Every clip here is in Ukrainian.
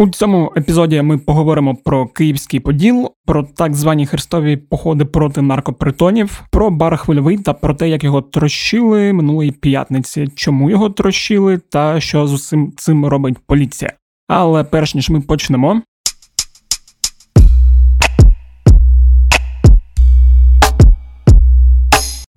У цьому епізоді ми поговоримо про Київський поділ, про так звані хрестові походи проти наркопритонів, про бар хвильовий та про те, як його трощили минулої п'ятниці, чому його трощили та що з усім цим робить поліція. Але перш ніж ми почнемо,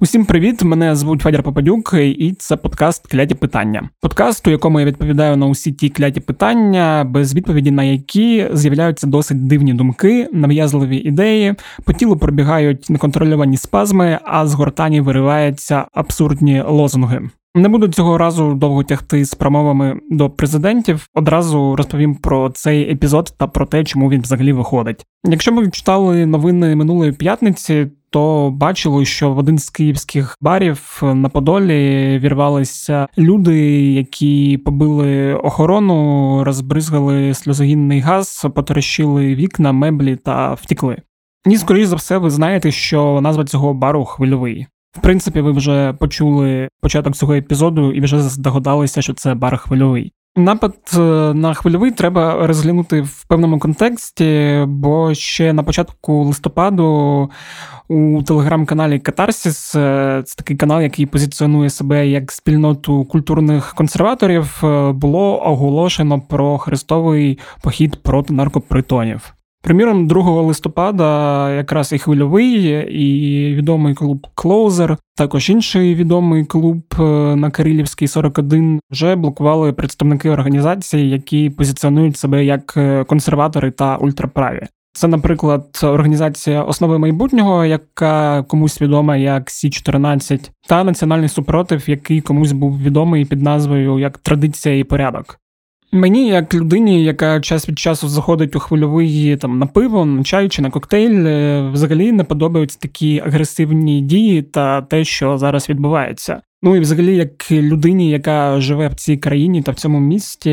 Усім привіт! Мене звуть Федір Попадюк, і це подкаст Кляті питання. Подкаст, у якому я відповідаю на усі ті кляті питання, без відповіді на які з'являються досить дивні думки, нав'язливі ідеї, по тілу пробігають неконтрольовані спазми, а з гортані вириваються абсурдні лозунги. Не буду цього разу довго тягти з промовами до президентів. Одразу розповім про цей епізод та про те, чому він взагалі виходить. Якщо ви читали новини минулої п'ятниці, то бачили, що в один з київських барів на Подолі вірвалися люди, які побили охорону, розбризгали сльозогінний газ, потрощили вікна, меблі та втікли. Ні, скоріш за все, ви знаєте, що назва цього бару хвильовий. В принципі, ви вже почули початок цього епізоду і вже здогадалися, що це бар хвильовий. Напад е, на хвильовий треба розглянути в певному контексті, бо ще на початку листопаду у телеграм-каналі Катарсіс е, це такий канал, який позиціонує себе як спільноту культурних консерваторів, е, було оголошено про хрестовий похід проти наркопритонів. Приміром, 2 листопада якраз і хвильовий, і відомий клуб Клоузер, також інший відомий клуб е, на Кирилівській 41 вже блокували представники організації, які позиціонують себе як е, консерватори та ультраправі. Це, наприклад, організація основи майбутнього, яка комусь відома як Сі 14 та національний супротив, який комусь був відомий під назвою як традиція і порядок. Мені, як людині, яка час від часу заходить у хвильовий там на пиво, на чай чи на коктейль, е, взагалі не подобаються такі агресивні дії та те, що зараз відбувається. Ну і взагалі, як людині, яка живе в цій країні та в цьому місті,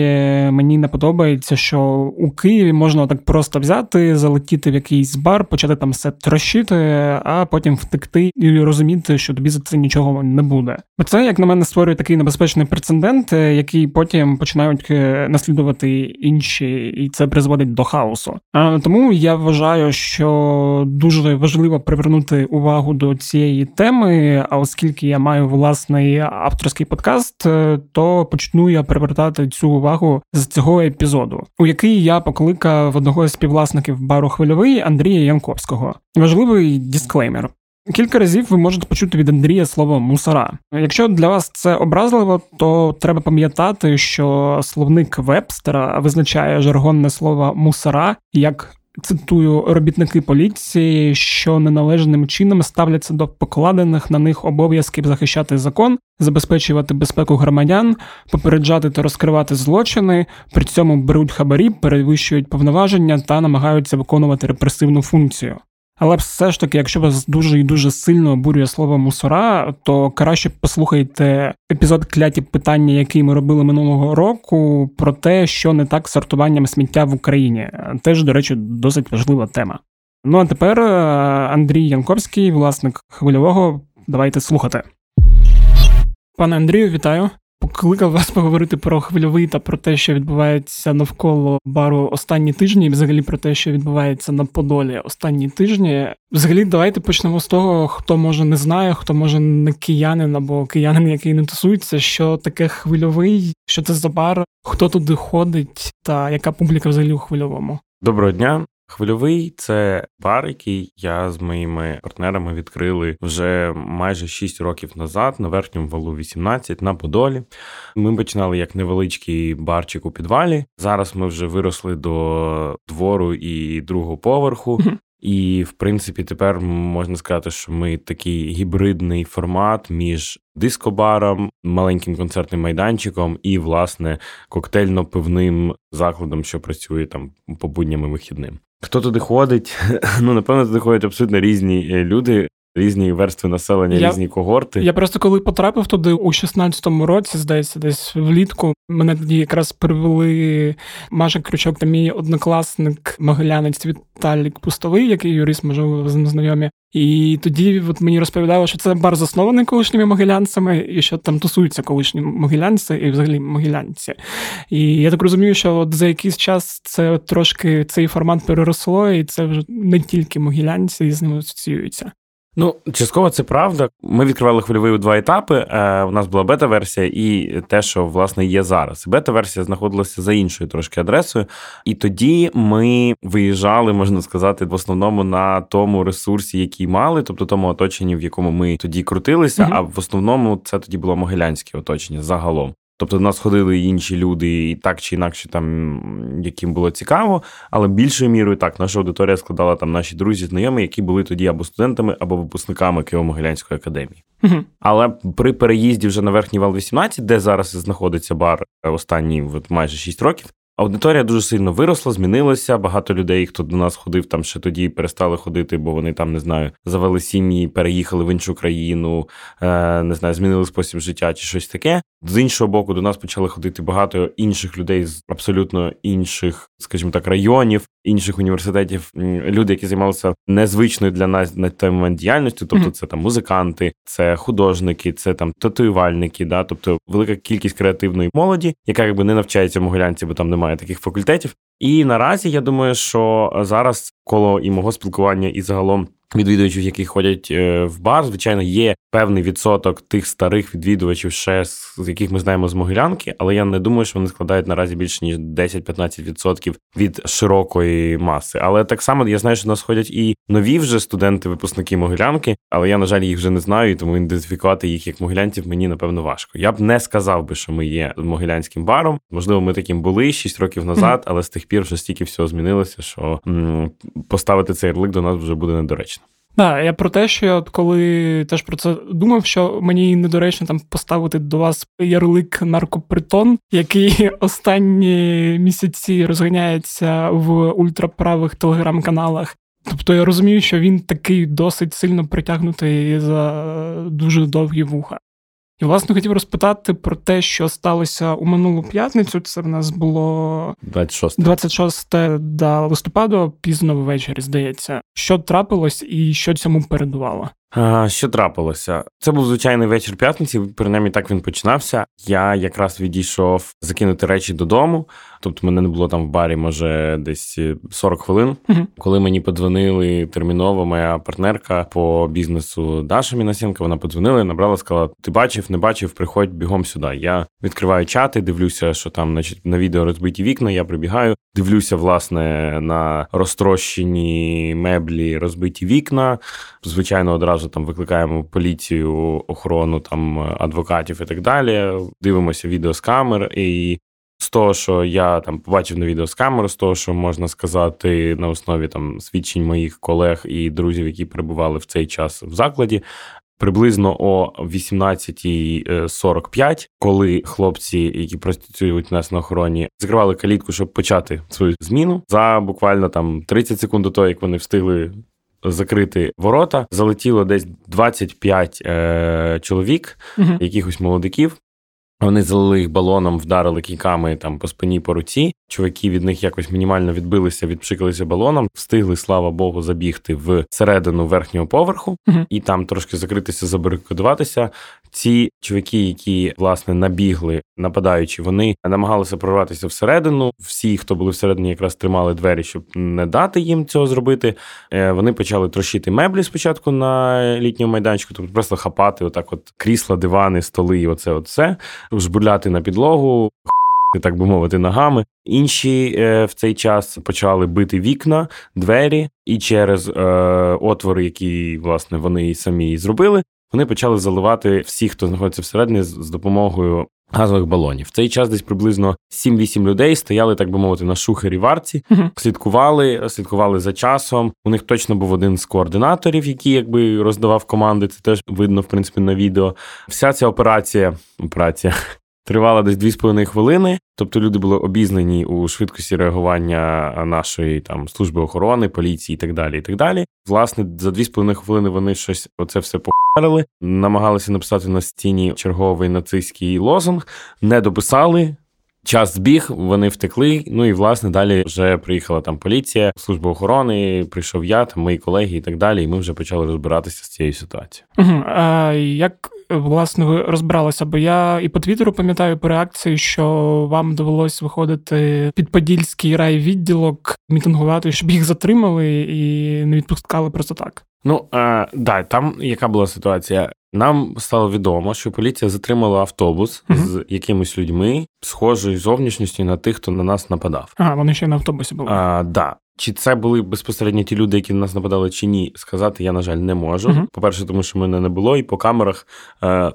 мені не подобається, що у Києві можна так просто взяти, залетіти в якийсь бар, почати там все трощити, а потім втекти і розуміти, що тобі за це нічого не буде. Бо це, як на мене, створює такий небезпечний прецедент, який потім починають е, наслідувати інші, і це призводить до хаосу. А тому я вважаю, що дуже важливо привернути увагу до цієї теми, а оскільки я маю власне власний авторський подкаст, е, то почну я привертати цю увагу з цього епізоду, у який я покликав одного з співвласників бару хвильовий Андрія Янковського. Важливий дисклеймер. Кілька разів ви можете почути від Андрія слово мусора. Якщо для вас це образливо, то треба пам'ятати, що словник Вебстера визначає жаргонне слово мусора як цитую робітники поліції, що неналежним чином ставляться до покладених на них обов'язків захищати закон, забезпечувати безпеку громадян, попереджати та розкривати злочини, при цьому беруть хабарі, перевищують повноваження та намагаються виконувати репресивну функцію. Але все ж таки, якщо вас дуже і дуже сильно обурює слово мусора, то краще послухайте епізод кляті питання, який ми робили минулого року, про те, що не так з сортуванням сміття в Україні. Теж, до речі, досить важлива тема. Ну а тепер е, Андрій Янковський, власник хвильового. Давайте слухати. Пане Андрію, вітаю. Покликав вас поговорити про хвильовий та про те, що відбувається навколо бару останні тижні, і взагалі про те, що відбувається на Подолі останні тижні. Взагалі, давайте почнемо з того, хто може не знає, хто може не киянин або киянин, який не тусується, що таке хвильовий, що це за бар, хто туди ходить, та яка публіка взагалі у хвильовому. Доброго дня. Хвильовий це бар, який я з моїми партнерами відкрили вже майже 6 років назад на верхньому валу 18 на Подолі. Ми починали як невеличкий барчик у підвалі. Зараз ми вже виросли до двору і другого поверху. І, в принципі, тепер можна сказати, що ми такий гібридний формат між дискобаром, маленьким концертним майданчиком і, власне, коктейльно-пивним закладом, що працює там по буднями вихідним. Хто туди ходить? Ну, напевно, туди ходять абсолютно різні е, люди. Різні верстви населення, я, різні когорти. Я просто коли потрапив туди у 16-му році, здається, десь влітку. Мене тоді якраз привели Маша Крючок та мій однокласник могилянець Віталік Пустовий, який юрист, можливо, з ним знайомі. І тоді от мені розповідали, що це бар заснований колишніми могилянцями, і що там тусуються колишні могилянці і взагалі могилянці. І я так розумію, що от за якийсь час це трошки цей формат переросло, і це вже не тільки могилянці з ним асоціюються. Ну, частково це правда. Ми відкривали хвильовий у два етапи. Е, У нас була бета-версія і те, що власне є зараз. Бета-версія знаходилася за іншою трошки адресою, і тоді ми виїжджали, можна сказати, в основному на тому ресурсі, який мали, тобто тому оточенні, в якому ми тоді крутилися. mm А в основному це тоді було могилянське оточення загалом. Тобто до нас ходили інші люди, і так чи інакше, там яким було цікаво, але більшою мірою так наша аудиторія складала там наші друзі, знайомі, які були тоді або студентами, або випускниками Києво-Могилянської академії. uh Але при переїзді вже на верхній вал 18, де зараз знаходиться бар останні от майже 6 років, Аудиторія дуже сильно виросла, змінилася. Багато людей, хто до нас ходив, там ще тоді перестали ходити, бо вони там не знаю, завели сім'ї, переїхали в іншу країну, е, не знаю, змінили спосіб життя чи щось таке. З іншого боку, до нас почали ходити багато інших людей з абсолютно інших, скажімо так, районів, інших університетів. Люди, які займалися незвичною для нас на той момент діяльністю, тобто це там музиканти, це художники, це там татуювальники, да, тобто велика кількість креативної молоді, яка якби не навчається в Могилянці, бо там немає таких факультетів. І наразі я думаю, що зараз коло і мого спілкування, і загалом відвідувачів, які ходять е, в бар, звичайно, є певний відсоток тих старих відвідувачів, ще з яких ми знаємо з Могилянки, але я не думаю, що вони складають наразі більше ніж 10-15% від широкої маси. Але так само я знаю, що нас ходять і нові вже студенти-випускники Могилянки, але я, на жаль, їх вже не знаю, тому ідентифікувати їх як могилянців мені напевно важко. Я б не сказав би, що ми є могилянським баром. Можливо, ми таким були 6 років назад, але з тих пір вже стільки всього змінилося, що м- поставити цей ярлик до нас вже буде недоречно. Так, я про те, що я коли теж про це думав, що мені недоречно там поставити до вас ярлик наркопритон, який останні місяці розганяється в ультраправих телеграм-каналах. Тобто я розумію, що він такий досить сильно притягнутий за дуже довгі вуха. І, власне, хотів розпитати про те, що сталося у минулу п'ятницю. Це в нас було 26 26 да, листопада, пізно ввечері, здається. Що трапилось і що цьому передувало? А, Що трапилося? Це був звичайний вечір п'ятниці, принаймні так він починався. Я якраз відійшов закинути речі додому. Тобто мене не було там в барі, може, десь 40 хвилин. uh Коли мені подзвонили терміново, моя партнерка по бізнесу Даша Мінасенка, вона подзвонила набрала, сказала: Ти бачив, не бачив, приходь бігом сюди. Я відкриваю чати, дивлюся, що там, значить, на відео розбиті вікна. Я прибігаю, дивлюся, власне, на розтрощені меблі, розбиті вікна. Звичайно, одразу там викликаємо поліцію, охорону там адвокатів і так далі. Дивимося відео з камер і з того, що я там побачив на відео з камери, з того, що можна сказати на основі там свідчень моїх колег і друзів, які перебували в цей час в закладі. Приблизно о 18.45, коли хлопці, які працюють у нас на охороні, закривали калітку, щоб почати свою зміну за буквально там 30 секунд до того, як вони встигли закрити ворота, залетіло десь 25 е, чоловік, угу. якихось молодиків. Вони залили їх балоном, вдарили кійками там по спині по руці. Чуваки від них якось мінімально відбилися, відпшикалися балоном, встигли, слава Богу, забігти в середину верхнього поверху uh і там трошки закритися, забарикадуватися. Ці чуваки, які власне набігли, нападаючи, вони намагалися прорватися всередину. Всі, хто були всередині, якраз тримали двері, щоб не дати їм цього зробити. Е, вони почали трощити меблі спочатку на літньому майданчику, тобто просто хапати, отак, от крісла, дивани, столи, і оце, оце, жбурляти на підлогу. Так би мовити, ногами. Інші е, в цей час почали бити вікна, двері, і через е, отвори, які власне вони самі зробили, вони почали заливати всіх, хто знаходиться всередині, з допомогою газових балонів. В цей час десь приблизно 7-8 людей стояли, так би мовити, на шухері варці, uh-huh. слідкували, слідкували за часом. У них точно був один з координаторів, який якби роздавав команди. Це теж видно, в принципі, на відео. Вся ця операція, операція тривала десь 2,5 хвилини. Тобто люди були обізнані у швидкості реагування нашої там служби охорони, поліції і так далі. І так далі. Власне, за 2,5 хвилини вони щось оце все похарили, намагалися написати на стіні черговий нацистський лозунг, не дописали. Час збіг, вони втекли. Ну і власне далі вже приїхала там поліція, служба охорони. Прийшов я, там мої колеги і так далі. І ми вже почали розбиратися з цією ситуацією. Угу. А Як власне ви розбиралися? Бо я і по твіттеру пам'ятаю по реакції, що вам довелось виходити під подільський райвідділок, мітингувати, щоб їх затримали і не відпускали просто так. Ну е, да, там яка була ситуація? Нам стало відомо, що поліція затримала автобус uh-huh. з якимись людьми, схожою зовнішністю на тих, хто на нас нападав. Ага, вони ще на автобусі були. А, да. Чи це були безпосередньо ті люди, які на нас нападали, чи ні, сказати я, на жаль, не можу. Uh-huh. По-перше, тому що мене не було, і по камерах. Е,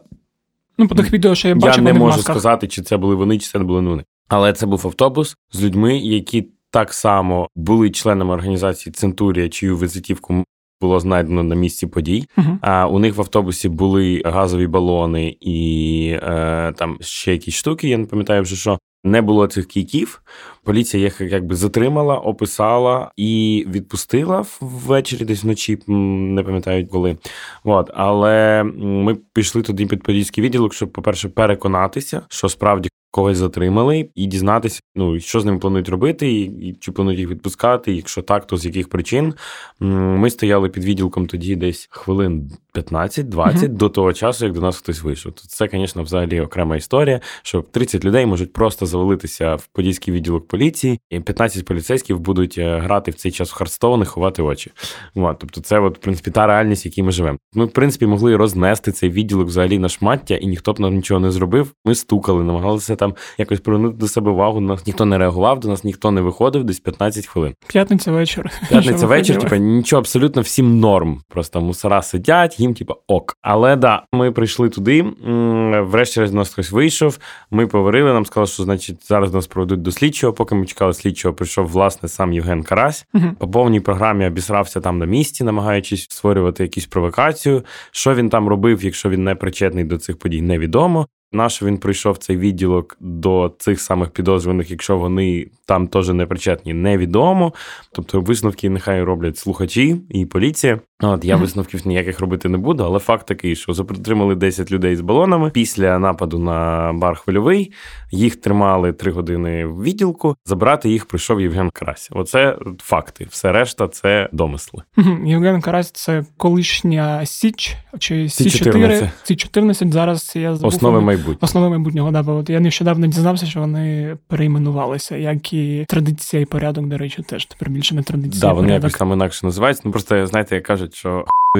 Ну, по тих відео, що я бачив, я не можу сказати, чи це були вони, чи це не були вони. Але це був автобус з людьми, які так само були членами організації Центурія, чию візитівку було знайдено на місці подій. Uh-huh. А у них в автобусі були газові балони і е, там ще якісь штуки. Я не пам'ятаю вже що. Не було цих кійків. Поліція їх якби затримала, описала і відпустила ввечері, десь вночі, не пам'ятаю коли. От. Але ми пішли туди під подільський відділок, щоб, по-перше, переконатися, що справді когось затримали, і дізнатися, ну що з ними планують робити, і, і чи планують їх відпускати. Якщо так, то з яких причин. Ми стояли під відділком тоді десь хвилин 15-20 mm-hmm. до того часу, як до нас хтось вийшов. То це, звісно, взагалі окрема історія, що 30 людей можуть просто завалитися в подільський відділок поліції, і 15 поліцейських будуть е, грати в цей час в Хардстоун і ховати очі. От, тобто, це, от, в принципі, та реальність, в якій ми живемо. Ми, в принципі, могли рознести цей відділок взагалі на шмаття, і ніхто б нам нічого не зробив. Ми стукали, намагалися там якось привернути до себе увагу. Нас ніхто не реагував, до нас ніхто не виходив, десь 15 хвилин. П'ятниця вечір. П'ятниця вечір, типу, нічого абсолютно всім норм. Просто мусора сидять, їм, типу, ок. Але да, ми прийшли туди. Врешті раз нас хтось вийшов. Ми поговорили. Нам сказали, що значить зараз нас проведуть до слідчого. Поки ми чекали слідчого, прийшов власне сам Євген Карась. uh По повній програмі обісрався там на місці, намагаючись створювати якусь провокацію. Що він там робив, якщо він не причетний до цих подій, невідомо. Наш він прийшов цей відділок до цих самих підозрюваних, якщо вони там теж не причетні, невідомо. Тобто висновки нехай роблять слухачі і поліція. От я висновків ніяких робити не буду, але факт такий, що затримали 10 людей з балонами після нападу на бар хвильовий. Їх тримали 3 години в відділку. Забрати їх прийшов Євген Карась. Оце факти. Все решта це домисли. Євген Карась це колишня Січ чи Сі... С14 Зараз я забув основи майбутнього. Основи майбутнього. Да, бо от я нещодавно дізнався, що вони перейменувалися, як і традиція і порядок, до речі, теж тепер більше не традиція. Да, вони якось там інакше називаються. Ну просто знаєте, як шо?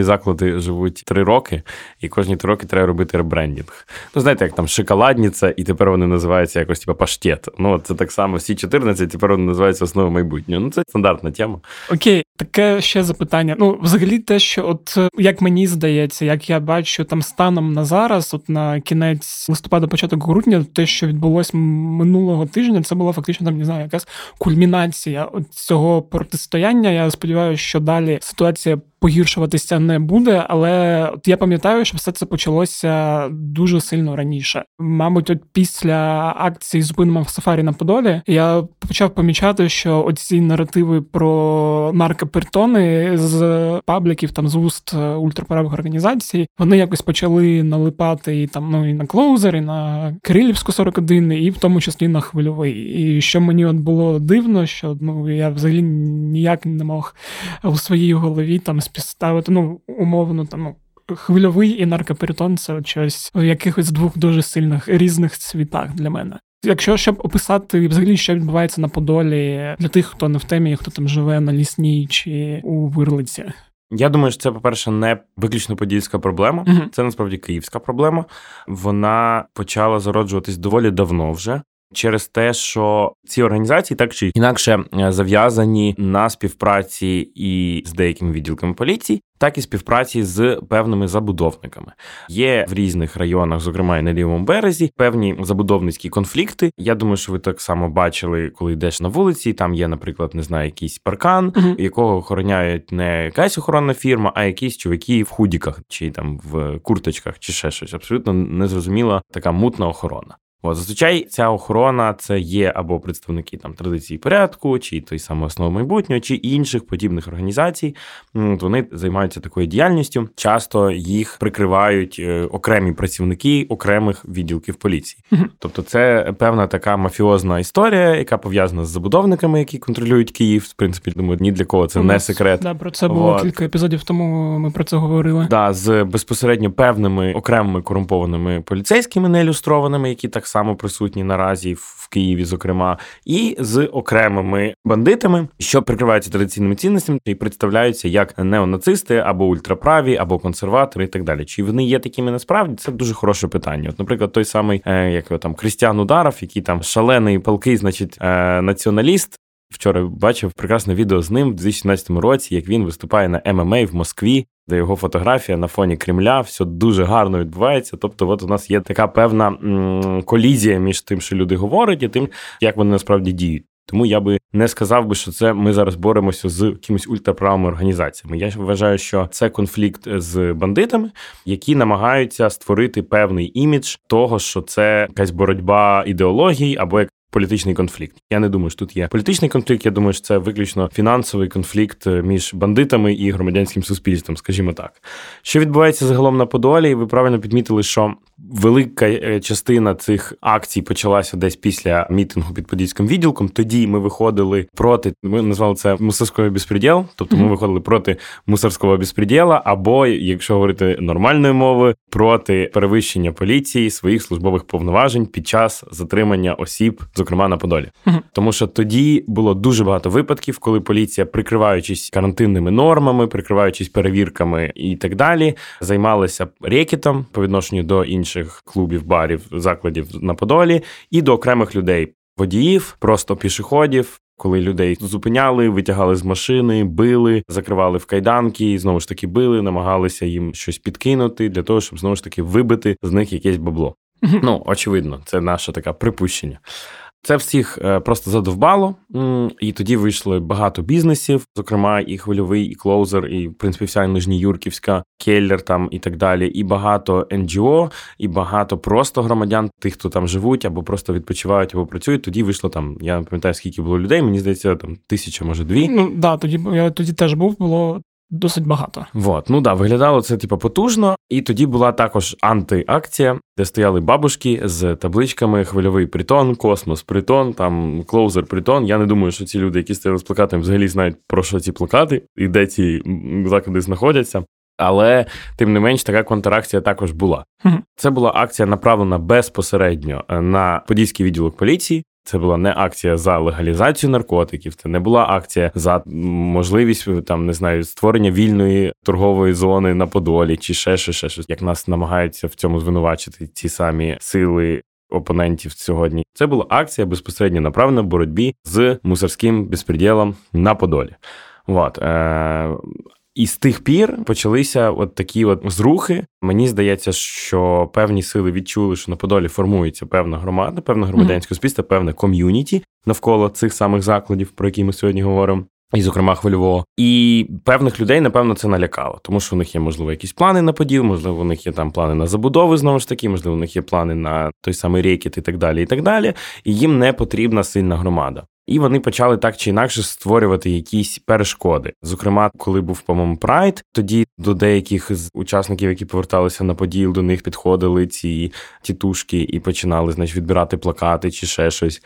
Заклади живуть три роки, і кожні три роки треба робити ребрендінг. Ну, знаєте, як там шоколадниця, і тепер вони називаються якось типу, паштет. Ну, це так само С14, тепер вони називаються основи майбутнього. Ну, це стандартна тема. Окей, таке ще запитання. Ну, взагалі, те, що от як мені здається, як я бачу там станом на зараз, от на кінець листопада, початок грудня, те, що відбулось минулого тижня, це була фактично там не знаю, якась кульмінація цього протистояння. Я сподіваюся, що далі ситуація погіршуватися не буде, але от я пам'ятаю, що все це почалося дуже сильно раніше. Мабуть, от після акції зупинимо в сафарі на Подолі я почав помічати, що оці наративи про наркопертони з пабліків там з уст ультраправих організацій вони якось почали налипати і там ну і на клоузер, і на Кирилівську 41, і в тому числі на хвильовий. І що мені от було дивно, що ну я взагалі ніяк не мог у своїй голові там співставити, ну, умовно, там, ну, хвильовий і наркоперитон це щось в якихось двох дуже сильних різних світах для мене. Якщо щоб описати взагалі, що відбувається на Подолі для тих, хто не в темі, хто там живе на лісній чи у вирлиці. Я думаю, що це, по-перше, не виключно подільська проблема, uh-huh. це насправді київська проблема. Вона почала зароджуватись доволі давно вже через те, що ці організації так чи інакше е, зав'язані на співпраці і з деякими відділками поліції, так і співпраці з певними забудовниками. Є в різних районах, зокрема і на лівому березі, певні забудовницькі конфлікти. Я думаю, що ви так само бачили, коли йдеш на вулиці. Там є, наприклад, не знаю, якийсь паркан, uh якого охороняють не якась охоронна фірма, а якісь чуваки в худіках, чи там в курточках, чи ще щось. Абсолютно незрозуміла така мутна охорона. От, зазвичай ця охорона це є або представники там традиції порядку, чи той самий основ майбутнього, чи інших подібних організацій. От, Вони займаються такою діяльністю. Часто їх прикривають е, окремі працівники окремих відділків поліції. Тобто, це певна така мафіозна історія, яка пов'язана з забудовниками, які контролюють Київ. В принципі, думаю, ні для кого це не секрет. Да, про це було От. кілька епізодів тому. Ми про це говорили. Да, з безпосередньо певними окремими корумпованими поліцейськими неілюстрованими, які так само присутні наразі в Києві, зокрема, і з окремими бандитами, що прикриваються традиційними цінностями і представляються як неонацисти або ультраправі, або консерватори, і так далі. Чи вони є такими насправді? Це дуже хороше питання. От, наприклад, той самий, е, як його там Крістіан Ударов, який там шалений палкий, значить, е, націоналіст. Вчора бачив прекрасне відео з ним в 2017 році, як він виступає на ММА в Москві, де його фотографія на фоні Кремля, все дуже гарно відбувається. Тобто, от у нас є така певна м- колізія між тим, що люди говорять, і тим, як вони насправді діють. Тому я би не сказав би, що це ми зараз боремося з якимись ультраправими організаціями. Я вважаю, що це конфлікт з бандитами, які намагаються створити певний імідж того, що це якась боротьба ідеологій або як політичний конфлікт. Я не думаю, що тут є політичний конфлікт. Я думаю, що це виключно фінансовий конфлікт між бандитами і громадянським суспільством, скажімо так. Що відбувається загалом на Подолі? Ви правильно підмітили, що велика е, частина цих акцій почалася десь після мітингу під Подільським відділком. Тоді ми виходили проти, ми назвали це мусорський безпреділ, тобто ми виходили проти мусорського безпреділа, або, якщо говорити нормальною мовою, проти перевищення поліції своїх службових повноважень під час затримання осіб, зокрема на Подолі. Тому що тоді було дуже багато випадків, коли поліція, прикриваючись карантинними нормами, прикриваючись перевірками і так далі, займалася рекетом по відношенню до інших клубів, барів, закладів на Подолі і до окремих людей. Водіїв, просто пішоходів, коли людей зупиняли, витягали з машини, били, закривали в кайданки, і знову ж таки били, намагалися їм щось підкинути для того, щоб знову ж таки вибити з них якесь бабло. Ну, очевидно, це наше таке припущення. Це всіх е, просто задовбало, і тоді вийшли багато бізнесів, зокрема, і хвильовий, і клоузер, і в принципі вся Нижньоюрківська, Keller там і так далі. І багато НГО, і багато просто громадян, тих, хто там живуть, або просто відпочивають, або працюють. Тоді вийшло там. Я не пам'ятаю, скільки було людей. Мені здається, там тисяча, може дві. Ну да, тоді я тоді теж був, було. Досить багато. Вот. Ну да, виглядало це типу, потужно. І тоді була також антиакція, де стояли бабушки з табличками Хвильовий притон, космос притон, там клоузер притон. Я не думаю, що ці люди, які стояли з плакатами, взагалі знають про що ці плакати і де ці заклади знаходяться. Але тим не менш, така контракція також була. Це була акція направлена безпосередньо на подільський відділок поліції. Це була не акція за легалізацію наркотиків, це не була акція за можливість там не знаю створення вільної торгової зони на Подолі, чи ще ще, ще щось, як нас намагаються в цьому звинувачити ці самі сили. Опонентів сьогодні це була акція безпосередньо направлена в боротьбі з мусорським безпреділом на Подолі. От. Е- і з тих пір почалися от такі от зрухи. Мені здається, що певні сили відчули, що на Подолі формується певна громада, певна громадянське суспільство, певне ком'юніті навколо цих самих закладів, про які ми сьогодні говоримо. І, зокрема, хвильового. І певних людей, напевно, це налякало, тому що у них є, можливо, якісь плани на поділ, можливо, у них є там плани на забудови, знову ж таки, можливо, у них є плани на той самий рекет і так далі. І так далі. І їм не потрібна сильна громада. І вони почали так чи інакше створювати якісь перешкоди. Зокрема, коли був по-моєму, прайд, тоді до деяких з учасників, які поверталися на поділ, до них підходили ці тітушки і починали значить, відбирати плакати чи ще щось.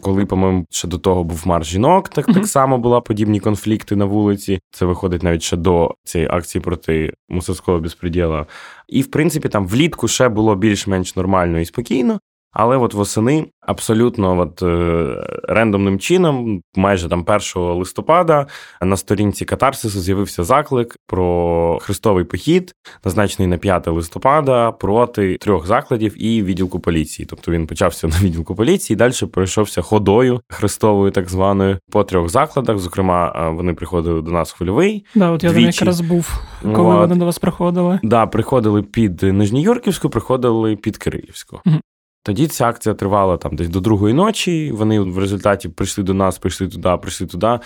Коли, по-моєму, ще до того був марш жінок, так mm-hmm. так само була подібні конфлікти на вулиці. Це виходить навіть ще до цієї акції проти мусорського безпреділа. І в принципі там влітку ще було більш-менш нормально і спокійно. Але от восени абсолютно от, е, рендомним чином, майже там 1 листопада, на сторінці Катарсису з'явився заклик про хрестовий похід, назначений на 5 листопада проти трьох закладів і відділку поліції. Тобто він почався на відділку поліції, далі пройшовся ходою хрестовою, так званою, по трьох закладах. Зокрема, е, вони приходили до нас хвильовий. Да, от я там якраз був, коли от. вони до вас приходили. Да, приходили під Нижньоюрківську, приходили під Кирилівську. Угу. Тоді ця акція тривала там десь до другої ночі. Вони в результаті прийшли до нас, прийшли туди, прийшли туди.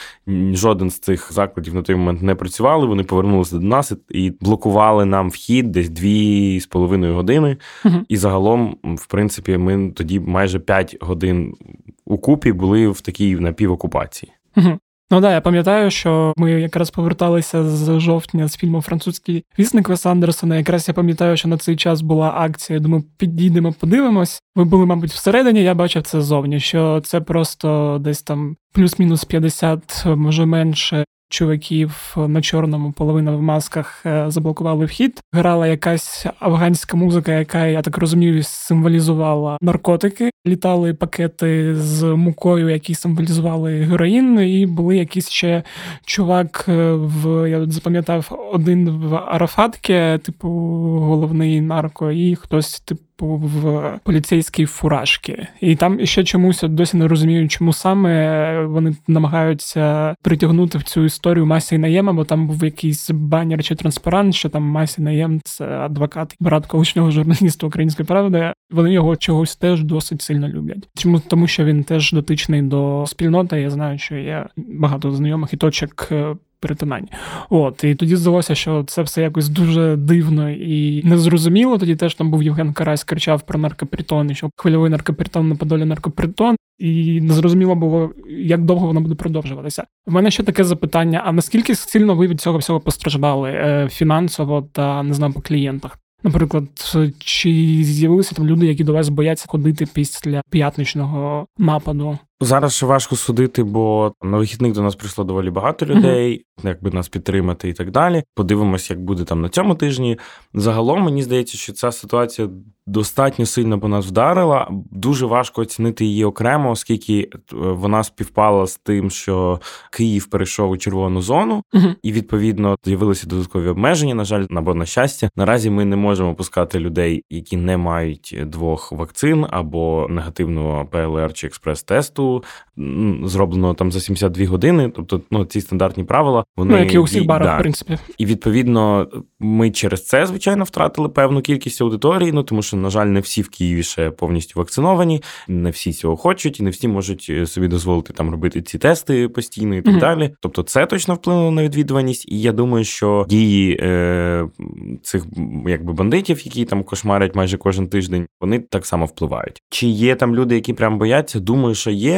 Жоден з цих закладів на той момент не працювали. Вони повернулися до нас і блокували нам вхід десь дві з половиною години. uh І загалом, в принципі, ми тоді майже п'ять годин у купі були в такій напівокупації. uh Ну да, я пам'ятаю, що ми якраз поверталися з жовтня з фільму Французький вісник Веса Андерсона. Якраз я пам'ятаю, що на цей час була акція. Думаю, підійдемо, подивимось. Ви були, мабуть, всередині. Я бачив це ззовні. Що це просто десь там плюс-мінус 50, може менше чуваків на чорному, половина в масках е, заблокували вхід. Грала якась афганська музика, яка я так розумію, символізувала наркотики. Літали пакети з мукою, які символізували героїн, і були якісь ще чувак е, в я запам'ятав один в Арафатке, типу головний нарко, і хтось типу в поліцейській фуражці. І там ще чомусь досі не розумію, чому саме вони намагаються притягнути в цю історію Масі Наєма, бо там був якийсь банер чи транспарант, що там Масі Наєм це адвокат, брат колишнього журналіста української правди. Вони його чогось теж досить сильно люблять. Чому тому, що він теж дотичний до спільноти? Я знаю, що є багато знайомих і точок е, перетинань. От, і тоді здалося, що це все якось дуже дивно і незрозуміло. Тоді теж там був Євген Карась, кричав про наркопритон, що хвильовий наркопритон на подолі наркопритон. І незрозуміло було, як довго воно буде продовжуватися. У мене ще таке запитання: а наскільки сильно ви від цього всього постраждали е, фінансово та не знаю по клієнтах? Наприклад, чи з'явилися там люди, які до вас бояться ходити після п'ятничного нападу? Зараз ще важко судити, бо на вихідних до нас прийшло доволі багато людей, mm-hmm. якби нас підтримати і так далі. Подивимось, як буде там на цьому тижні. Загалом мені здається, що ця ситуація достатньо сильно по нас вдарила. Дуже важко оцінити її окремо, оскільки е, вона співпала з тим, що Київ перейшов у червону зону, mm-hmm. і відповідно з'явилися додаткові обмеження. На жаль, або на щастя, наразі ми не можемо пускати людей, які не мають двох вакцин або негативного ПЛР чи експрес-тесту зроблено там за 72 години. Тобто, ну ці стандартні правила, вони ну, як і у всіх барах, да. в принципі. І відповідно ми через це, звичайно, втратили певну кількість аудиторії. Ну тому що, на жаль, не всі в Києві ще повністю вакциновані, не всі цього хочуть, і не всі можуть е, собі дозволити там робити ці тести постійно і так mm далі. Тобто, це точно вплинуло на відвідуваність, і я думаю, що дії е, цих якби бандитів, які там кошмарять майже кожен тиждень, вони так само впливають. Чи є там люди, які прям бояться? Думаю, що є.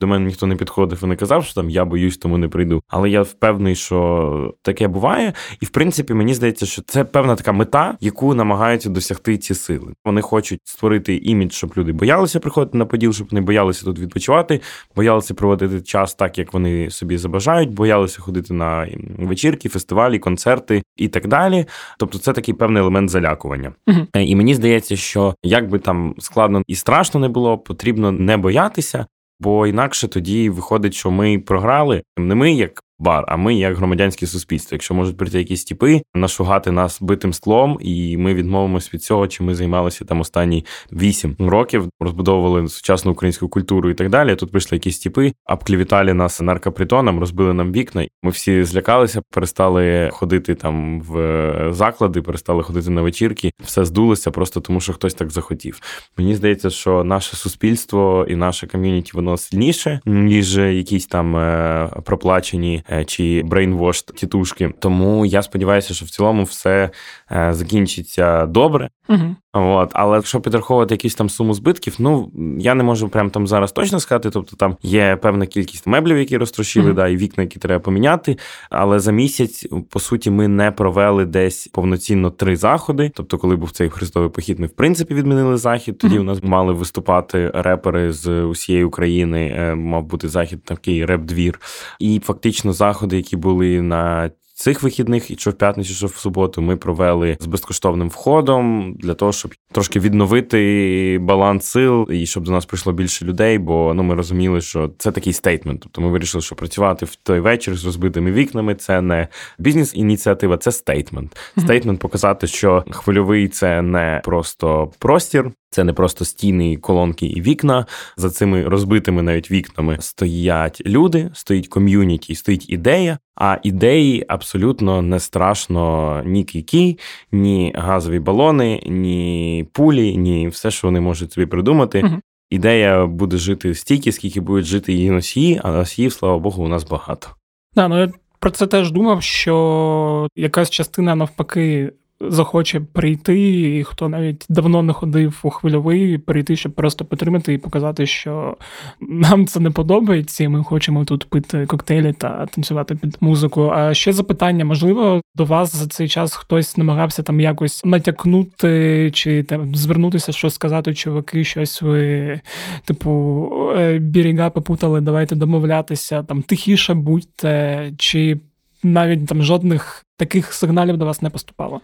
До мене ніхто не підходив і не казав, що там я боюсь, тому не прийду. Але я впевнений, що таке буває. І в принципі, мені здається, що це певна така мета, яку намагаються досягти ці сили. Вони хочуть створити імідж, щоб люди боялися приходити на поділ, щоб вони боялися тут відпочивати, боялися проводити час так, як вони собі забажають, боялися ходити на вечірки, фестивалі, концерти і так далі. Тобто, це такий певний елемент залякування. І мені здається, що як би там складно і страшно не було, потрібно не боятися. Бо інакше тоді виходить, що ми програли. Не ми, як бар, а ми як громадянське суспільство. Якщо можуть прийти якісь типи, нашугати нас битим склом, і ми відмовимось від цього, чи ми займалися там останні вісім років, розбудовували сучасну українську культуру і так далі. Тут прийшли якісь типи, обклівіталі нас наркопритоном, розбили нам вікна. Ми всі злякалися, перестали ходити там в заклади, перестали ходити на вечірки. Все здулося просто тому, що хтось так захотів. Мені здається, що наше суспільство і наше ком'юніті воно сильніше ніж якісь там е, проплачені. Е, чи брейнвошт тітушки. Тому я сподіваюся, що в цілому все е, закінчиться добре. Угу. От, але якщо підраховувати якісь там суму збитків, ну я не можу прямо там зараз точно сказати. Тобто там є певна кількість меблів, які розтрощили, mm-hmm. да, і вікна, які треба поміняти. Але за місяць, по суті, ми не провели десь повноцінно три заходи. Тобто, коли був цей хрестовий похід, ми в принципі відмінили захід. Тоді mm-hmm. у нас мали виступати репери з усієї України. Е, мав бути захід такий реп-двір. І фактично заходи, які були на Цих вихідних, і що в п'ятницю, що в суботу, ми провели з безкоштовним входом для того, щоб трошки відновити баланс сил і щоб до нас прийшло більше людей. Бо ну ми розуміли, що це такий statement. Тобто ми вирішили, що працювати в той вечір з розбитими вікнами це не бізнес-ініціатива, це statement. Statement показати, що хвильовий це не просто простір, Це не просто стіни, колонки і вікна. За цими розбитими навіть вікнами стоять люди, стоїть ком'юніті, стоїть ідея. А ідеї абсолютно не страшно ні кійки, ні газові балони, ні пулі, ні все, що вони можуть собі придумати. Угу. Ідея буде жити стільки, скільки будуть жити її носії, а носіїв, слава Богу, у нас багато. Да, ну я про це теж думав, що якась частина навпаки захоче прийти, і хто навіть давно не ходив у хвильовий, прийти, щоб просто підтримати і показати, що нам це не подобається, і ми хочемо тут пити коктейлі та танцювати під музику. А ще запитання: можливо, до вас за цей час хтось намагався там якось натякнути чи там звернутися, що сказати, чуваки, щось ви, типу, «Е, біріга попутали, давайте домовлятися, там тихіше будьте, чи навіть там жодних таких сигналів до вас не поступало.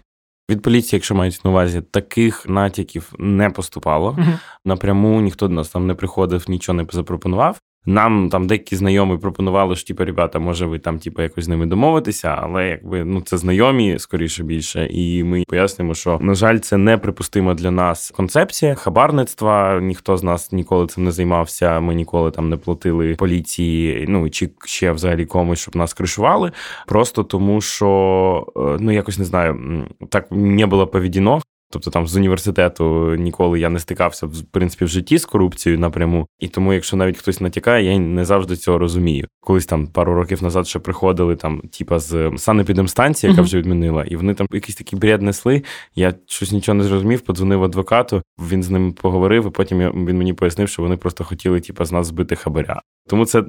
Від поліції, якщо мають на увазі, таких натяків не поступало. Напряму ніхто до нас там не приходив, нічого не запропонував. Нам там деякі знайомі пропонували, що типу, ребята, може ви там типу, якось з ними домовитися, але якби ну це знайомі скоріше більше, і ми пояснимо, що на жаль, це неприпустима для нас концепція хабарництва. Ніхто з нас ніколи цим не займався. Ми ніколи там не платили поліції, ну чи ще взагалі комусь, щоб нас кришували. Просто тому, що е, ну якось не знаю, так не було поведено. Тобто там з університету ніколи я не стикався в принципі в житті з корупцією напряму. І тому, якщо навіть хтось натякає, я не завжди цього розумію. Колись там пару років назад ще приходили там, типа з санепідемстанції, яка вже відмінила, і вони там якийсь такий бред несли. Я щось нічого не зрозумів, подзвонив адвокату. Він з ним поговорив, і потім він мені пояснив, що вони просто хотіли, типа, з нас збити хабаря. Тому це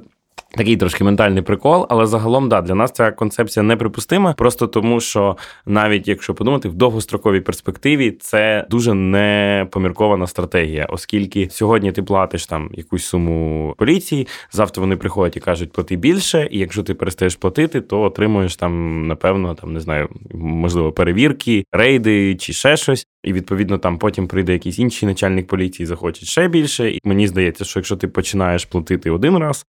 Такий трошки ментальний прикол, але загалом да, для нас ця концепція неприпустима, просто тому що навіть якщо подумати, в довгостроковій перспективі це дуже непоміркована стратегія, оскільки сьогодні ти платиш там якусь суму поліції, завтра вони приходять і кажуть, плати більше, і якщо ти перестаєш платити, то отримуєш там, напевно, там не знаю, можливо, перевірки, рейди чи ще щось. І відповідно там потім прийде якийсь інший начальник поліції, захоче ще більше. І мені здається, що якщо ти починаєш платити один раз,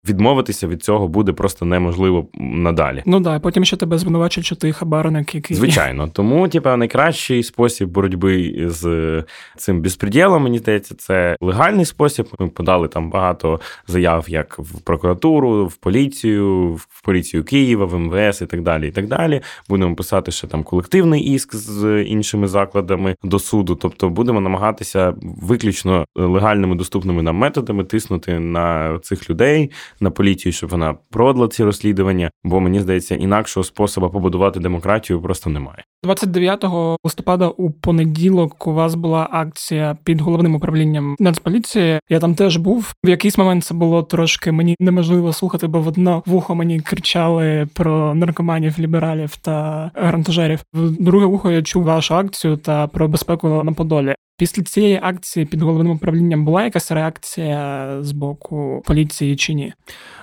відмовитися від цього буде просто неможливо надалі. Ну да, потім ще тебе звинувачують, що ти хабарник, який звичайно. Тому, типа, найкращий спосіб боротьби з цим безпреділом, мені здається, це легальний спосіб. Ми подали там багато заяв, як в прокуратуру, в поліцію, в поліцію Києва, в МВС і так далі. І так далі. Будемо писати ще там колективний іск з іншими закладами до суду. Тобто будемо намагатися виключно легальними доступними нам методами тиснути на цих людей, на поліцію, щоб вона продала ці розслідування. Бо мені здається, інакшого способу побудувати демократію просто немає. 29 листопада у понеділок у вас була акція під головним управлінням Нацполіції. Я там теж був. В якийсь момент це було трошки мені неможливо слухати, бо в одно вухо мені кричали про наркоманів, лібералів та грантажерів. В друге вухо я чув вашу акцію та про безпеку на Подолі. Після цієї акції під головним управлінням була якась реакція з боку поліції чи ні?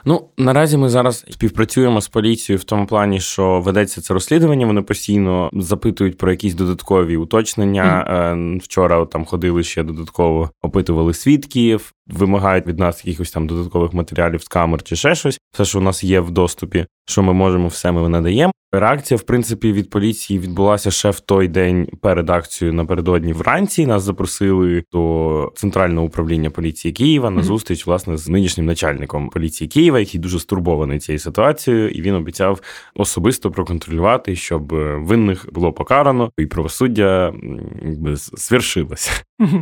Ну наразі ми зараз співпрацюємо з поліцією в тому плані, що ведеться це розслідування. Вони постійно запитують про якісь додаткові уточнення. Mm. Вчора там ходили ще додатково, опитували свідків, вимагають від нас якихось там додаткових матеріалів з камер чи ще щось. Все, що у нас є в доступі, що ми можемо, все ми надаємо. Реакція, в принципі, від поліції відбулася ще в той день перед акцією напередодні вранці. Нас запросили до центрального управління поліції Києва на зустріч власне з нинішнім начальником поліції Києва, який дуже стурбований цією ситуацією, і він обіцяв особисто проконтролювати, щоб винних було покарано, і правосуддя якби свершилося.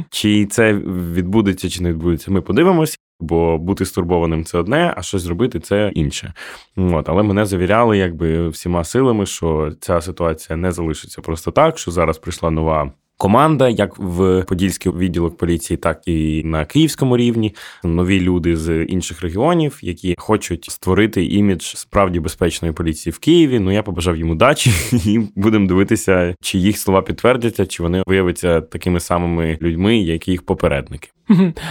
Чи це відбудеться, чи не відбудеться, ми подивимось. Бо бути стурбованим це одне, а щось зробити це інше. От, Але мене завіряли якби всіма силами, що ця ситуація не залишиться просто так, що зараз прийшла нова команда, як в Подільський відділок поліції, так і на київському рівні. Нові люди з інших регіонів, які хочуть створити імідж справді безпечної поліції в Києві. Ну я побажав їм удачі, і будемо дивитися, чи їх слова підтвердяться, чи вони виявляться такими самими людьми, як їх попередники.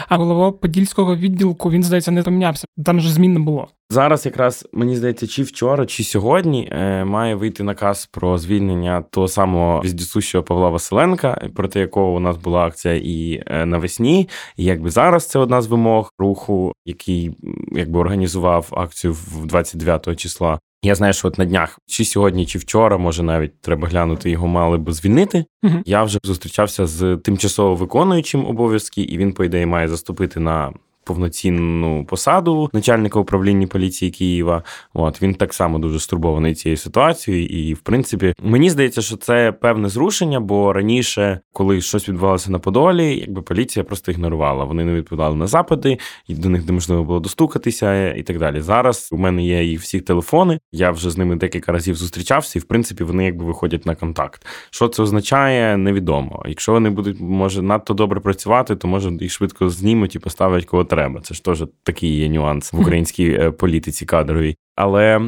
А голова подільського відділку він здається не помінявся. Там же змін не було. Зараз якраз мені здається, чи вчора, чи сьогодні е, має вийти наказ про звільнення того самого віздісущого Павла Василенка, проти якого у нас була акція і е, навесні. І якби зараз це одна з вимог руху, який якби організував акцію в 29 числа. Я знаю, що от на днях, чи сьогодні, чи вчора, може навіть треба глянути, його мали б звільнити. Я вже зустрічався з тимчасово виконуючим обов'язки, і він, по ідеї, має заступити на повноцінну посаду начальника управління поліції Києва. От він так само дуже стурбований цією ситуацією. І, в принципі, мені здається, що це певне зрушення, бо раніше, коли щось відбувалося на Подолі, якби поліція просто ігнорувала. Вони не відповідали на запити, і до них неможливо було достукатися і так далі. Зараз у мене є їх всі телефони. Я вже з ними декілька разів зустрічався, і в принципі вони якби виходять на контакт. Що це означає, невідомо. Якщо вони будуть може надто добре працювати, то може їх швидко знімуть і поставлять кого треба. Це ж теж такий є нюанс в українській е, політиці кадровій. Але.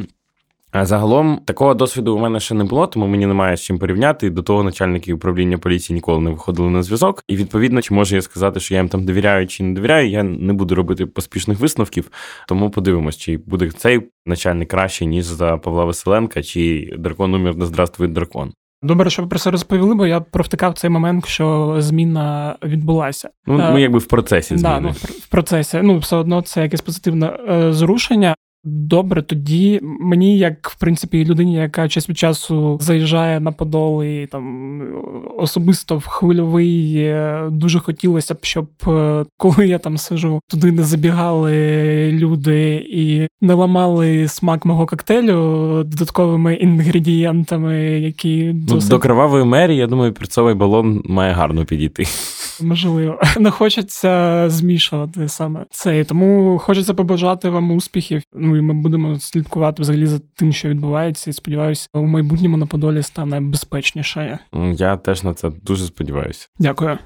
Загалом такого досвіду у мене ще не було, тому мені немає з чим порівняти. До того начальники управління поліції ніколи не виходили на зв'язок. І відповідно, чи можу я сказати, що я їм там довіряю чи не довіряю, я не буду робити поспішних висновків. Тому подивимось, чи буде цей начальник краще ніж за Павла Василенка, чи дракон умір на здравствуй дракон. Добре, що ви про це розповіли, бо я провтикав цей момент, що зміна відбулася. Ну ми е, якби в процесі зміни. Да, ну, в процесі. Ну, все одно це якесь позитивне е, зрушення. Добре, тоді мені, як в принципі, людині, яка час від часу заїжджає на Подол і там особисто в хвильовий, е, дуже хотілося б, щоб е, коли я там сижу, туди не забігали люди і не ламали смак мого коктейлю додатковими інгредієнтами, які ну, досить... до кровавої мері, я думаю, перцовий балон має гарно підійти. Можливо, не хочеться змішувати саме це. Тому хочеться побажати вам успіхів. І ми будемо слідкувати взагалі за тим, що відбувається, і сподіваюся, у майбутньому на Подолі стане безпечніше. Я теж на це дуже сподіваюся. Дякую.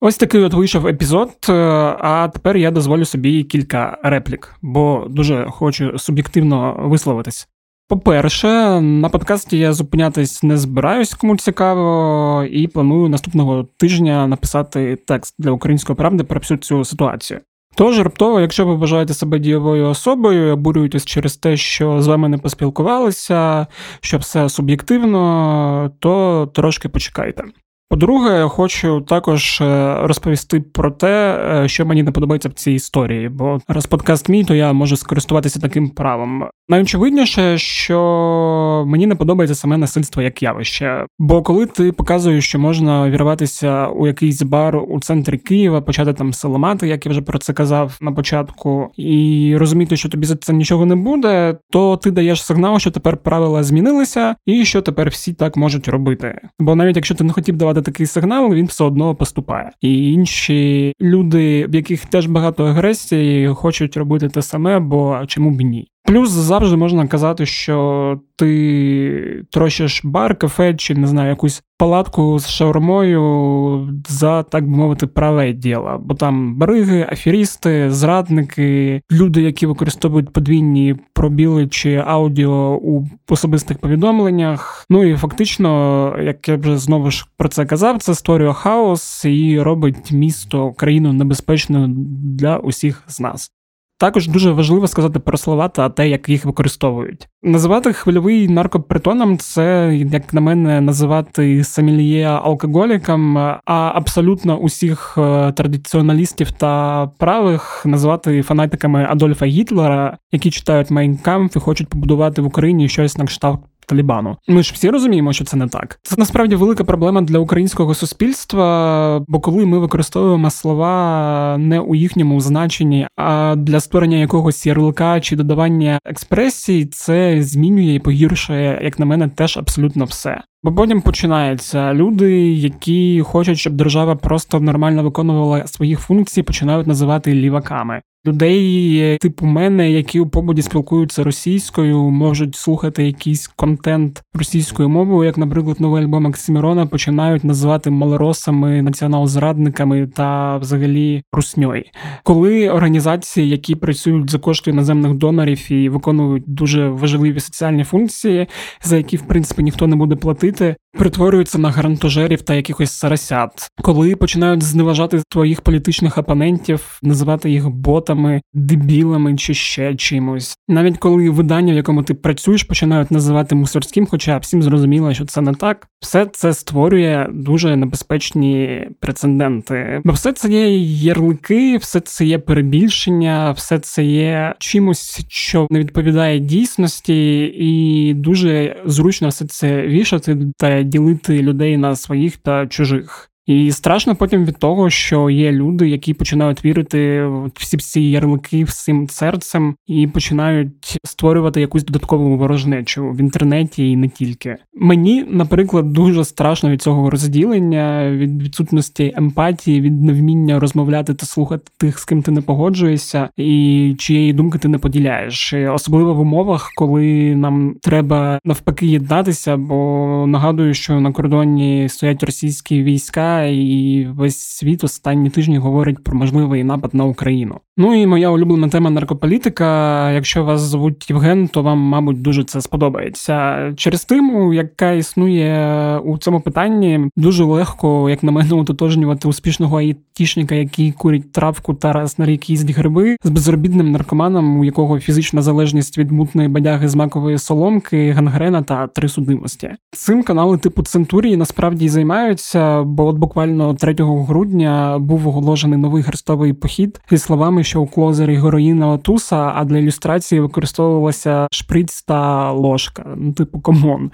Ось такий от вийшов епізод. Е, а тепер я дозволю собі кілька реплік, бо дуже хочу суб'єктивно висловитись. По-перше, на подкасті я зупинятись не збираюсь, кому цікаво, і планую наступного тижня написати текст для української правди про всю цю ситуацію. Тож раптово, якщо ви вважаєте себе дієвою особою, обурюєтесь через те, що з вами не поспілкувалися, що все суб'єктивно, то трошки почекайте. По-друге, хочу також е, розповісти про те, е, що мені не подобається в цій історії, бо раз подкаст мій, то я можу скористуватися таким правом. Найочевидніше, що мені не подобається саме насильство як явище. Бо коли ти показуєш, що можна вірватися у якийсь бар у центрі Києва, почати там селомати, як я вже про це казав на початку, і розуміти, що тобі за це нічого не буде, то ти даєш сигнал, що тепер правила змінилися, і що тепер всі так можуть робити. Бо навіть якщо ти не хотів давати такий сигнал, він все одно поступає. І інші люди, в яких теж багато агресії, хочуть робити те саме, бо чому б ні? Плюс завжди можна казати, що ти трощиш бар, кафе чи не знаю, якусь палатку з шаурмою за так би мовити праве діло. Бо там бариги, аферісти, зрадники, люди, які використовують подвійні пробіли чи аудіо у особистих повідомленнях. Ну і фактично, як я вже знову ж про це казав, це створює хаос і робить місто країну небезпечною для усіх з нас. Також дуже важливо сказати про слова та те, як їх використовують. Називати хвильовий наркопритоном це, як на мене, називати самільє алкоголіком, а абсолютно усіх е, традиціоналістів та правих називати фанатиками Адольфа Гітлера, які читають Майнкамф і хочуть побудувати в Україні щось на кшталт Талібану. Ми ж всі розуміємо, що це не так. Це насправді велика проблема для українського суспільства, бо коли ми використовуємо слова не у їхньому значенні, а для створення якогось ярлика чи додавання експресії, це змінює і погіршує, як на мене, теж абсолютно все. Бо потім починається люди, які хочуть, щоб держава просто нормально виконувала свої функції, починають називати ліваками людей, типу мене, які у побуді спілкуються російською, можуть слухати якийсь контент російською мовою, як, наприклад, новий альбом Максимірона починають називати малоросами, націонал-зрадниками та взагалі русньою. Коли організації, які працюють за кошти іноземних донорів і виконують дуже важливі соціальні функції, за які в принципі ніхто не буде платити, перетворюються на гарантожерів та якихось сарасят, коли починають зневажати твоїх політичних опонентів, називати їх ботами, дебілами чи ще чимось. Навіть коли видання, в якому ти працюєш, починають називати мусорським, хоча всім зрозуміло, що це не так, все це створює дуже небезпечні прецеденти. Бо все це є ярлики, все це є перебільшення, все це є чимось, що не відповідає дійсності, і дуже зручно все це вішати та ділити людей на своїх та чужих. І страшно потім від того, що є люди, які починають вірити в всі ці ярлики всім серцем і починають створювати якусь додаткову ворожнечу в інтернеті і не тільки. Мені, наприклад, дуже страшно від цього розділення, від відсутності емпатії, від невміння розмовляти та слухати тих, з ким ти не погоджуєшся, і чиєї думки ти не поділяєш, особливо в умовах, коли нам треба навпаки єднатися, бо нагадую, що на кордоні стоять російські війська і весь світ останні тижні говорить про можливий напад на Україну. Ну і моя улюблена тема наркополітика. Якщо вас звуть Євген, то вам, мабуть, дуже це сподобається. Через тиму, яка існує у цьому питанні, дуже легко, як на мене, утотожнювати успішного айтішника, який курить травку та раз на рік їздить гриби, з безробітним наркоманом, у якого фізична залежність від мутної бадяги з макової соломки, гангрена та три судимості. Цим канали типу Центурії насправді займаються, бо от буквально 3 грудня був оголошений новий хрестовий похід зі словами, що у клозері героїна Отуса, а для ілюстрації використовувалася шприц та ложка. Ну, типу, комон.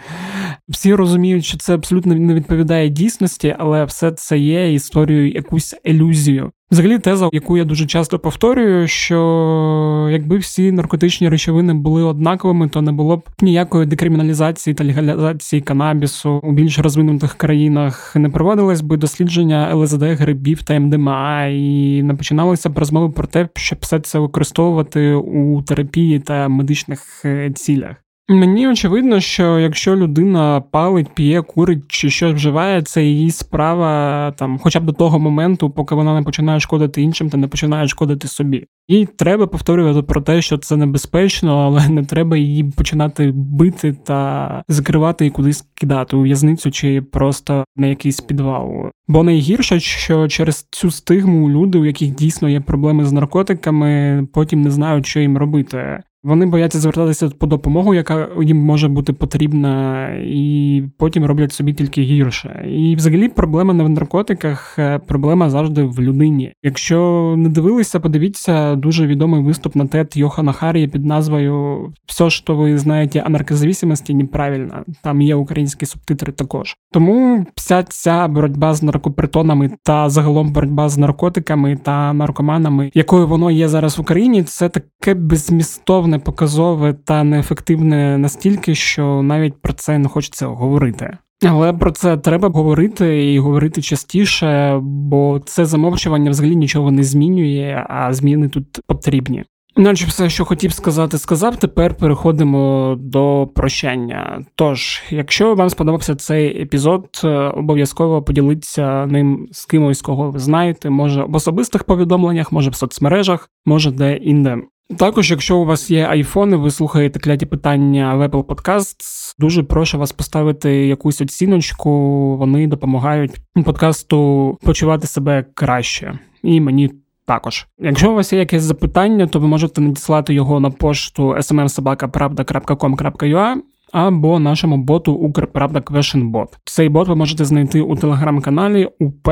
Всі розуміють, що це абсолютно не відповідає дійсності, але все це є історією якусь ілюзію. Взагалі, теза, яку я дуже часто повторюю, що якби всі наркотичні речовини були однаковими, то не було б ніякої декриміналізації та легалізації канабісу у більш розвинутих країнах. Не проводилось би дослідження ЛСД, грибів та МДМА, і не починалися б розмови про те, щоб все це використовувати у терапії та медичних е, цілях. Мені очевидно, що якщо людина палить, п'є, курить чи що вживає, це її справа там, хоча б до того моменту, поки вона не починає шкодити іншим та не починає шкодити собі. І треба повторювати про те, що це небезпечно, але не треба її починати бити та закривати і кудись кидати у в'язницю чи просто на якийсь підвал. Бо найгірше, що через цю стигму люди, у яких дійсно є проблеми з наркотиками, потім не знають, що їм робити. Вони бояться звертатися по допомогу, яка їм може бути потрібна, і потім роблять собі тільки гірше. І взагалі проблема не в наркотиках, е, проблема завжди в людині. Якщо не дивилися, подивіться дуже відомий виступ на тет Йохана Харія під назвою Все, що ви знаєте о наркозависимості, неправильно. Там є українські субтитри також. Тому вся ця боротьба з наркопритонами та загалом боротьба з наркотиками та наркоманами, якою воно є зараз в Україні, це таке безмістовне непоказове та неефективне настільки, що навіть про це не хочеться говорити. Але про це треба говорити і говорити частіше, бо це замовчування взагалі нічого не змінює, а зміни тут потрібні. Наче все, що хотів сказати, сказав. Тепер переходимо до прощання. Тож, якщо вам сподобався цей епізод, е, обов'язково поділіться ним з кимось, кого ви знаєте, може в особистих повідомленнях, може в соцмережах, може де інде. Також, якщо у вас є айфони, ви слухаєте кляті питання в Apple Podcasts, дуже прошу вас поставити якусь оціночку, вони допомагають подкасту почувати себе краще. І мені також. Якщо у вас є якесь запитання, то ви можете надіслати його на пошту smmsobaka.pravda.com.ua або нашому боту Укрправда Question Цей бот ви можете знайти у телеграм-каналі УП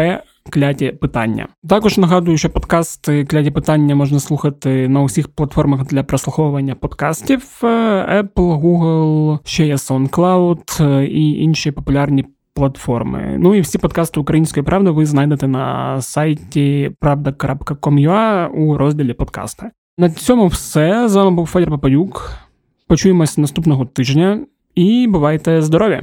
Кляті питання. Також нагадую, що подкасти кляті питання можна слухати на усіх платформах для прослуховування подкастів: е, Apple, Google, ще є SoundCloud е, і інші популярні платформи. Ну і всі подкасти української правди ви знайдете на сайті правда.com.ua у розділі подкасти. На цьому все. З вами був Федір Папаюк. Почуємось наступного тижня і бувайте здорові!